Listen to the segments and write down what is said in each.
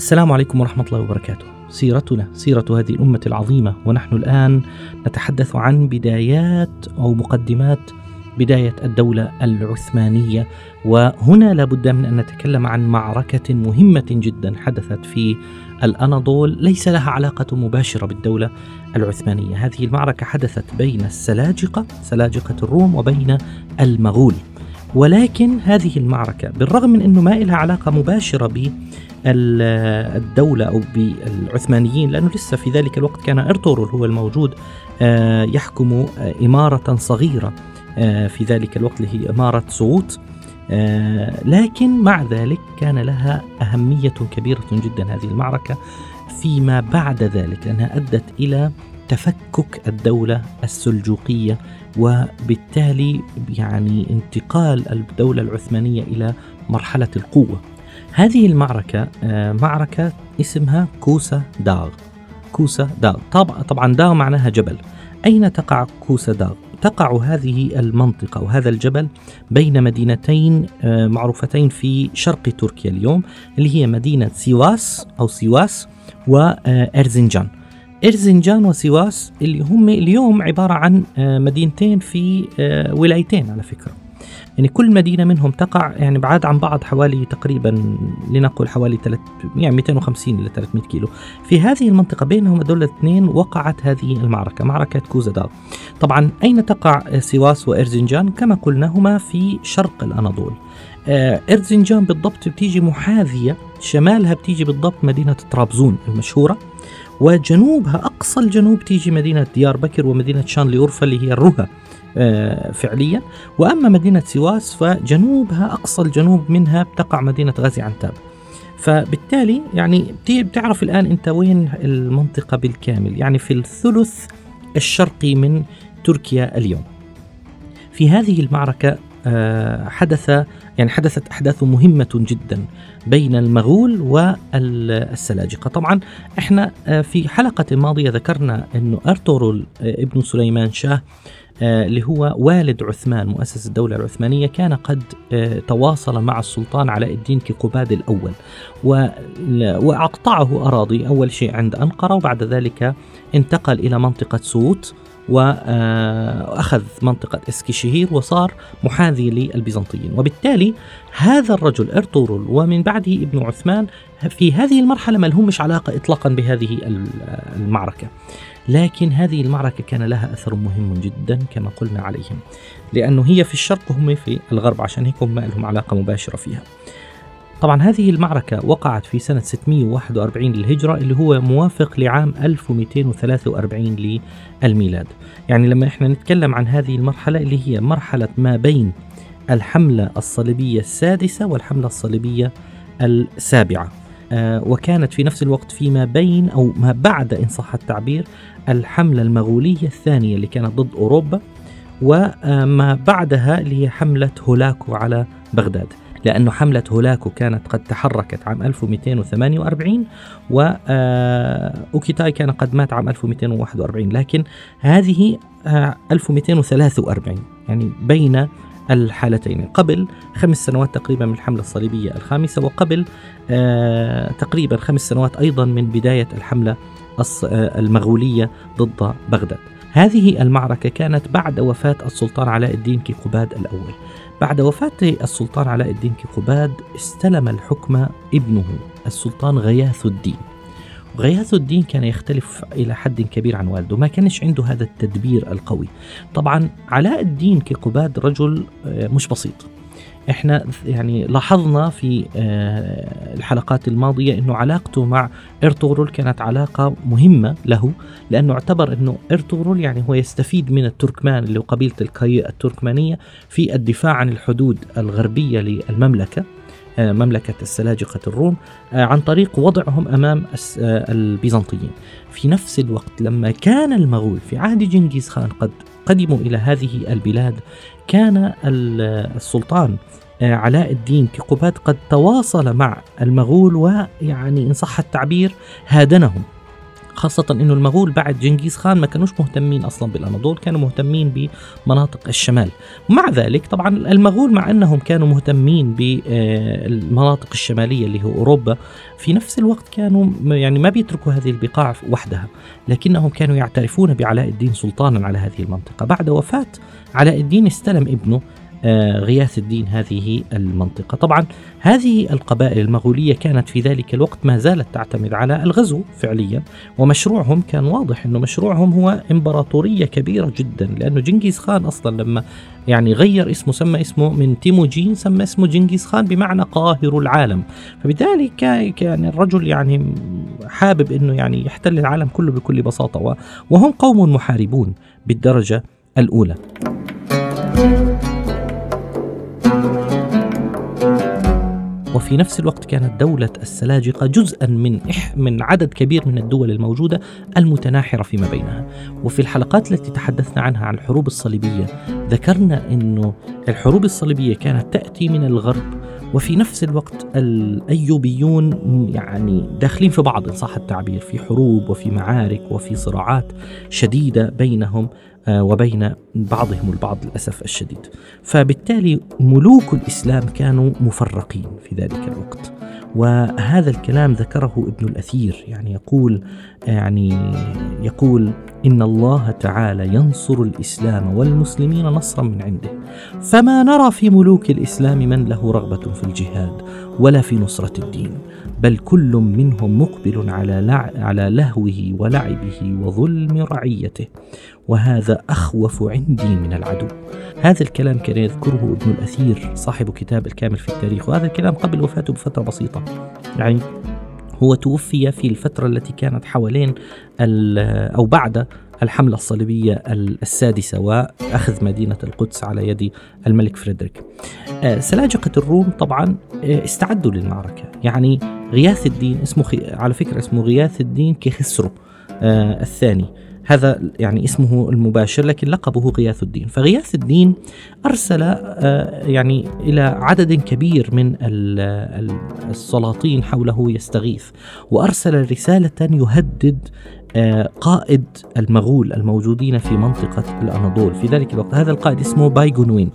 السلام عليكم ورحمة الله وبركاته. سيرتنا سيرة هذه الأمة العظيمة ونحن الآن نتحدث عن بدايات أو مقدمات بداية الدولة العثمانية. وهنا لابد من أن نتكلم عن معركة مهمة جدا حدثت في الأناضول ليس لها علاقة مباشرة بالدولة العثمانية. هذه المعركة حدثت بين السلاجقة سلاجقة الروم وبين المغول. ولكن هذه المعركة بالرغم من أنه ما لها علاقة مباشرة بالدولة أو بالعثمانيين لأنه لسه في ذلك الوقت كان إرطغرل هو الموجود آه، يحكم آه، إمارة صغيرة آه، في ذلك الوقت اللي هي إمارة سوط لكن مع ذلك كان لها أهمية كبيرة جدا هذه المعركة فيما بعد ذلك لأنها أدت إلى تفكك الدولة السلجوقية وبالتالي يعني انتقال الدولة العثمانية إلى مرحلة القوة. هذه المعركة آه، معركة اسمها كوسا داغ. كوسا داغ. طبعا داغ معناها جبل. أين تقع كوسا داغ؟ تقع هذه المنطقة وهذا الجبل بين مدينتين آه، معروفتين في شرق تركيا اليوم اللي هي مدينة سيواس أو سيواس وإرزنجان إرزنجان. وسيواس اللي هم اليوم عبارة عن آه، مدينتين في ولايتين على فكرة. يعني كل مدينة منهم تقع يعني بعاد عن بعض حوالي تقريبا لنقل حوالي 3 يعني 250 إلى 300 كيلو. في هذه المنطقة بينهم هذول الاثنين وقعت هذه المعركة معركة كوزادار طبعا أين تقع سواس وإرزنجان؟ كما قلنا هما في شرق الأناضول. آه، إرزنجان بالضبط بتيجي محاذية شمالها بتيجي بالضبط مدينة طرابزون المشهورة وجنوبها أقصى الجنوب تيجي مدينة ديار بكر ومدينة شانلي أورفا اللي هي الرها فعليا. وأما مدينة سواس فجنوبها أقصى الجنوب منها بتقع مدينة غازي عنتاب. فبالتالي يعني بتعرف الآن أنت وين المنطقة بالكامل يعني في الثلث الشرقي من تركيا اليوم. في هذه المعركة آه، حدث يعني حدثت أحداث مهمة جدا بين المغول والسلاجقة. طبعا إحنا آه، في حلقة ماضية ذكرنا أنه أرطغرل ابن سليمان شاه آه، اللي هو والد عثمان مؤسس الدولة العثمانية كان قد آه، تواصل مع السلطان علاء الدين كقباد الأول وأقطعه أراضي أول شيء عند أنقرة وبعد ذلك انتقل إلى منطقة سوت. وأخذ منطقة إسكيشهير وصار محاذي للبيزنطيين. وبالتالي هذا الرجل إرطغرل ومن بعده ابن عثمان في هذه المرحلة ما لهمش علاقة إطلاقا بهذه المعركة. لكن هذه المعركة كان لها أثر مهم جدا كما قلنا عليهم لأنه هي في الشرق وهم في الغرب عشان هيك ما لهم علاقة مباشرة فيها. طبعا هذه المعركة وقعت في سنة 641 للهجرة اللي هو موافق لعام 1243 للميلاد. يعني لما إحنا نتكلم عن هذه المرحلة اللي هي مرحلة ما بين الحملة الصليبية السادسة والحملة الصليبية السابعة. آه، وكانت في نفس الوقت فيما بين أو ما بعد إن صح التعبير الحملة المغولية الثانية اللي كانت ضد أوروبا وما بعدها اللي هي حملة هولاكو على بغداد. لأن حملة هولاكو كانت قد تحركت عام 1248 وأوكيتاي آه، كان قد مات عام 1241 لكن هذه 1243 آه، يعني بين الحالتين. قبل خمس سنوات تقريبا من الحملة الصليبية الخامسة وقبل آه تقريبا خمس سنوات أيضا من بداية الحملة المغولية ضد بغداد. هذه المعركة كانت بعد وفاة السلطان علاء الدين كيقوباد الأول. بعد وفاة السلطان علاء الدين كيقوباد استلم الحكم ابنه السلطان غياث الدين. غياث الدين كان يختلف إلى حد كبير عن والده ما كانش عنده هذا التدبير القوي. طبعا علاء الدين كقباد رجل آه، مش بسيط. إحنا يعني لاحظنا في آه، الحلقات الماضية إنه علاقته مع إرطغرل كانت علاقة مهمة له لأنه اعتبر إنه إرطغرل يعني هو يستفيد من التركمان اللي هو قبيلة الكاي التركمانية في الدفاع عن الحدود الغربية للمملكة آه، مملكة السلاجقة الروم آه، عن طريق وضعهم أمام البيزنطيين. في نفس الوقت لما كان المغول في عهد جنكيز خان قد قدموا إلى هذه البلاد. كان السلطان آه، علاء الدين كقباد قد تواصل مع المغول ويعني إن صح التعبير هادنهم. خاصة إنه المغول بعد جنكيز خان ما كانوش مهتمين أصلا بالأناضول كانوا مهتمين بمناطق الشمال. مع ذلك طبعا المغول مع أنهم كانوا مهتمين بالمناطق الشمالية اللي هو أوروبا في نفس الوقت كانوا يعني ما بيتركوا هذه البقاع وحدها لكنهم كانوا يعترفون بعلاء الدين سلطانا على هذه المنطقة. بعد وفاة علاء الدين استلم ابنه آه، غياث الدين هذه المنطقة. طبعا هذه القبائل المغولية كانت في ذلك الوقت ما زالت تعتمد على الغزو فعليا ومشروعهم كان واضح أنه مشروعهم هو إمبراطورية كبيرة جدا لأنه جنكيز خان أصلا لما يعني غير اسمه سمى اسمه من تيموجين سمى اسمه جنكيز خان بمعنى قاهر العالم. فبالتالي كان الرجل يعني حابب أنه يعني يحتل العالم كله بكل بساطة وهم قوم محاربون بالدرجة الأولى. وفي نفس الوقت كانت دولة السلاجقة جزءا من من عدد كبير من الدول الموجودة المتناحرة فيما بينها. وفي الحلقات التي تحدثنا عنها عن الحروب الصليبية ذكرنا أنه الحروب الصليبية كانت تأتي من الغرب وفي نفس الوقت الأيوبيون يعني داخلين في بعض إن صح التعبير في حروب وفي معارك وفي صراعات شديدة بينهم. وبين بعضهم البعض للأسف الشديد. فبالتالي ملوك الإسلام كانوا مفرقين في ذلك الوقت. وهذا الكلام ذكره ابن الأثير يعني يقول يعني يقول إن الله تعالى ينصر الإسلام والمسلمين نصرا من عنده فما نرى في ملوك الإسلام من له رغبة في الجهاد ولا في نصرة الدين بل كل منهم مقبل على. على لهوه ولعبه وظلم رعيته وهذا أخوف عندي من العدو. هذا الكلام كان يذكره ابن الأثير صاحب كتاب الكامل في التاريخ وهذا الكلام قبل وفاته بفترة بسيطة. يعني هو توفي في الفترة التي كانت حوالين أو بعد الحملة الصليبية السادسة وأخذ مدينة القدس على يد الملك فريدريك. آه، سلاجقة الروم طبعا آه، استعدوا للمعركة. يعني غياث الدين اسمه على فكرة اسمه غياث الدين كخسرو آه، الثاني. هذا يعني اسمه المباشر لكن لقبه غياث الدين. فغياث الدين أرسل يعني إلى عدد كبير من السلاطين حوله يستغيث وأرسل رسالة يهدد آه، قائد المغول الموجودين في منطقة الأناضول. في ذلك الوقت هذا القائد اسمه بايغونوين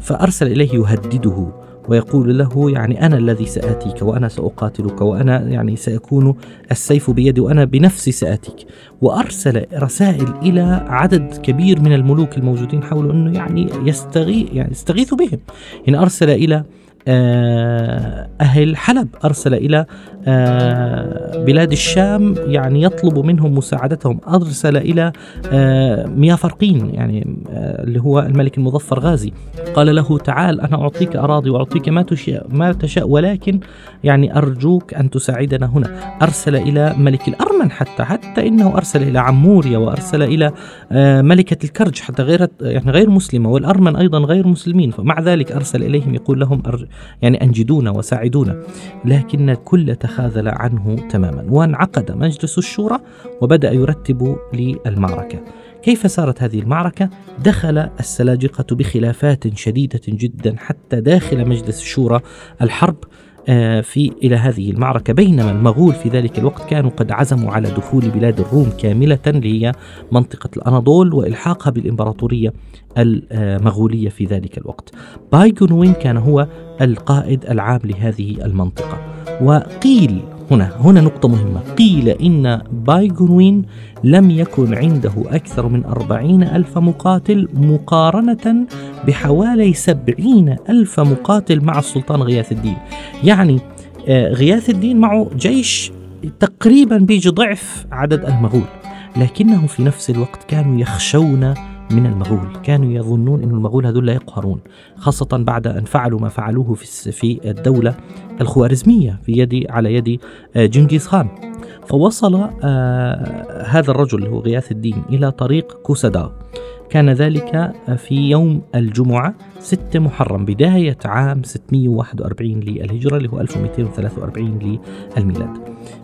فأرسل إليه يهدده. ويقول له يعني أنا الذي سآتيك وأنا سأقاتلك وأنا يعني سيكون السيف بيدي وأنا بنفسي سآتيك. وأرسل رسائل إلى عدد كبير من الملوك الموجودين حوله أنه يعني يستغيث يعني يستغيث بهم. يعني أرسل إلى أهل حلب أرسل إلى آه، بلاد الشام يعني يطلب منهم مساعدتهم. أرسل إلى آه، مياه فرقين يعني اللي هو الملك المظفر غازي. قال له تعال أنا أعطيك أراضي وأعطيك ما تشاء ما تشاء ولكن يعني أرجوك أن تساعدنا هنا. أرسل إلى ملك الأرمن حتى حتى إنه أرسل إلى عموريا وأرسل إلى ملكة الكرج حتى غير يعني غير مسلمة والأرمن أيضا غير مسلمين. فمع ذلك أرسل إليهم يقول لهم يعني أنجدونا وساعدونا. لكن الكل تخاذل عنه تماما. وانعقد مجلس الشورى وبدأ يرتب للمعركة. كيف سارت هذه المعركة؟ دخل السلاجقة بخلافات شديدة جدا حتى داخل مجلس الشورى الحرب. في إلى هذه المعركة. بينما المغول في ذلك الوقت كانوا قد عزموا على دخول بلاد الروم كاملة اللي هي منطقة الأناضول وإلحاقها بالإمبراطورية المغولية في ذلك الوقت. بايغونوين كان هو القائد العام لهذه المنطقة. وقيل هنا هنا نقطة مهمة. قيل إن بايغونوين لم يكن عنده أكثر من أربعين ألف مقاتل مقارنة بحوالي سبعين ألف مقاتل مع السلطان غياث الدين. يعني آه، غياث الدين معه جيش تقريبا بيجي ضعف عدد المغول. لكنه في نفس الوقت كانوا يخشون من المغول. كانوا يظنون أن المغول هذول لا يقهرون خاصة بعد أن فعلوا ما فعلوه في الدولة الخوارزمية في يد على يد آه، جنكيز خان. فوصل آه هذا الرجل هو غياث الدين إلى طريق كوسدا كان ذلك في يوم الجمعة 6 محرم بداية عام 641 للهجرة اللي هو 1243 للميلاد.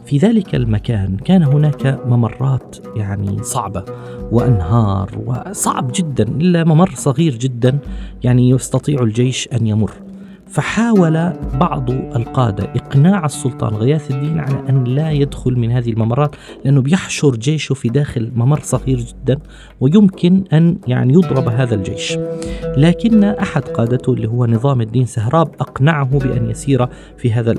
في ذلك المكان كان هناك ممرات يعني صعبة وأنهار وصعب جدا إلا ممر صغير جدا يعني يستطيع الجيش أن يمر. فحاول بعض القادة إقناع السلطان غياث الدين على أن لا يدخل من هذه الممرات لأنه بيحشر جيشه في داخل ممر صغير جدا ويمكن أن يعني يضرب هذا الجيش. لكن أحد قادته اللي هو نظام الدين سهراب أقنعه بأن يسير في هذا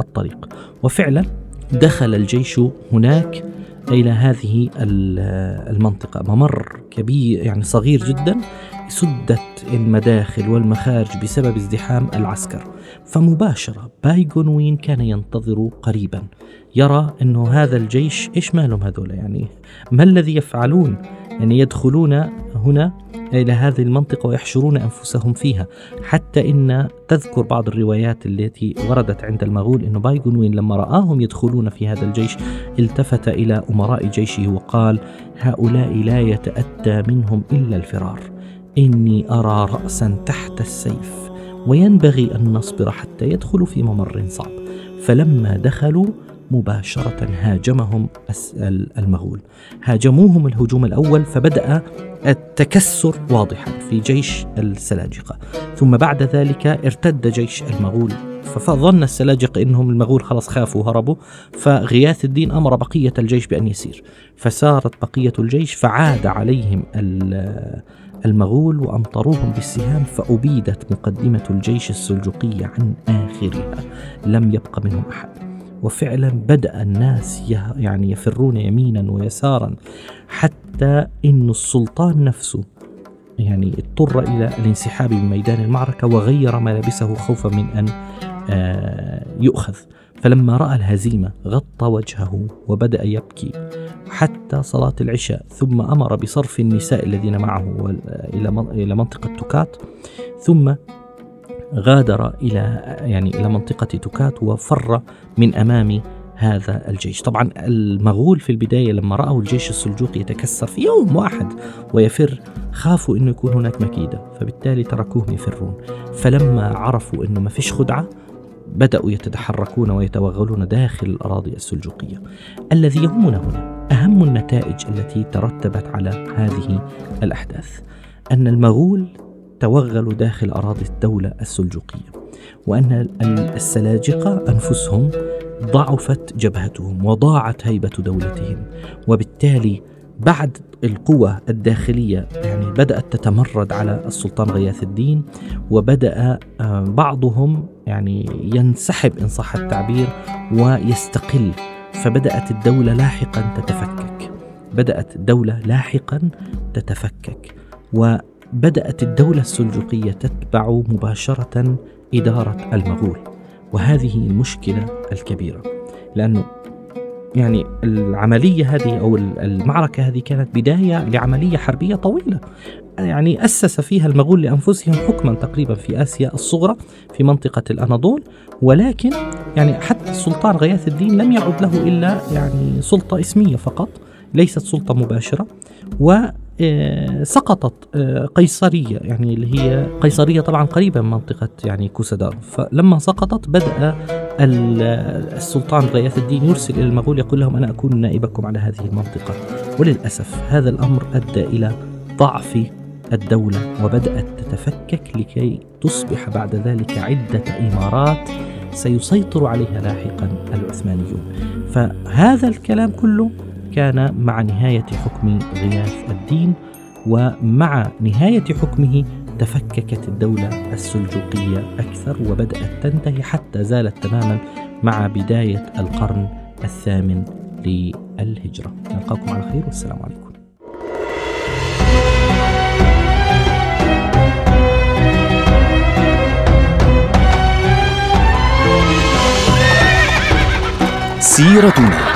الطريق. وفعلا دخل الجيش هناك إلى هذه المنطقة. ممر كبير يعني صغير جدا سدت المداخل والمخارج بسبب ازدحام العسكر. فمباشرة بايغونوين كان ينتظر قريبا. يرى أنه هذا الجيش إيش مالهم هذول يعني؟ ما الذي يفعلون؟ يعني يدخلون هنا إلى هذه المنطقة ويحشرون أنفسهم فيها. حتى إن تذكر بعض الروايات التي وردت عند المغول أن بايغونوين لما رآهم يدخلون في هذا الجيش التفت إلى أمراء جيشه وقال هؤلاء لا يتأتى منهم إلا الفرار. إني أرى رأسا تحت السيف. وينبغي أن نصبر حتى يدخلوا في ممر صعب. فلما دخلوا مباشرة هاجمهم المغول. هاجموهم الهجوم الأول فبدأ التكسر واضحا في جيش السلاجقة. ثم بعد ذلك ارتد جيش المغول فظن السلاجقة إنهم المغول خلاص خافوا وهربوا فغياث الدين أمر بقية الجيش بأن يسير. فسارت بقية الجيش فعاد عليهم المغول وأمطروهم بالسهام فأبيدت مقدمة الجيش السلجوقي عن آخرها. لم يبق منهم أحد. وفعلا بدأ الناس يعني يفرون يمينا ويسارا حتى إن السلطان نفسه يعني اضطر إلى الانسحاب من ميدان المعركة وغير ملابسه خوفا من أن آه، يؤخذ. فلما رأى الهزيمة غطى وجهه وبدأ يبكي حتى صلاة العشاء ثم أمر بصرف النساء الذين معه إلى منطقة توكات ثم غادر إلى يعني إلى منطقة توكات وفر من أمام هذا الجيش. طبعا المغول في البداية لما رأوا الجيش السلجوقي يتكسر في يوم واحد ويفر خافوا أنه يكون هناك مكيدة فبالتالي تركوهم يفرون. فلما عرفوا أنه ما فيش خدعة بدأوا يتحركون ويتوغلون داخل الأراضي السلجوقية. الذي يهمنا هنا أهم النتائج التي ترتبت على هذه الأحداث أن المغول توغلوا داخل أراضي الدولة السلجوقية وأن السلاجقة أنفسهم ضعفت جبهتهم وضاعت هيبة دولتهم وبالتالي بعد القوى الداخلية يعني بدأت تتمرد على السلطان غياث الدين وبدأ آه، بعضهم يعني ينسحب إن صح التعبير ويستقل فبدأت الدولة لاحقا تتفكك بدأت الدولة لاحقا تتفكك و بدأت الدولة السلجوقية تتبع مباشرة إدارة المغول وهذه المشكلة الكبيرة لأنه يعني العملية هذه أو المعركة هذه كانت بداية لعملية حربية طويلة. يعني أسس فيها المغول لأنفسهم حكما تقريبا في آسيا الصغرى في منطقة الأناضول ولكن يعني حتى السلطان غياث الدين لم يعد له إلا يعني سلطة اسمية فقط ليست سلطة مباشرة و سقطت آه، قيصرية يعني اللي هي قيصرية طبعا قريبة من منطقة يعني كوسدار. فلما سقطت بدأ السلطان غياث الدين يرسل إلى المغول يقول لهم أنا أكون نائبكم على هذه المنطقة. وللأسف هذا الأمر أدى إلى ضعف الدولة وبدأت تتفكك لكي تصبح بعد ذلك عدة إمارات سيسيطر عليها لاحقا العثمانيون. فهذا الكلام كله كان مع نهاية حكم غياث الدين ومع نهاية حكمه تفككت الدولة السلجوقية أكثر وبدأت تنتهي حتى زالت تماما مع بداية القرن الثامن للهجرة. نلقاكم على خير والسلام عليكم. سيرتنا.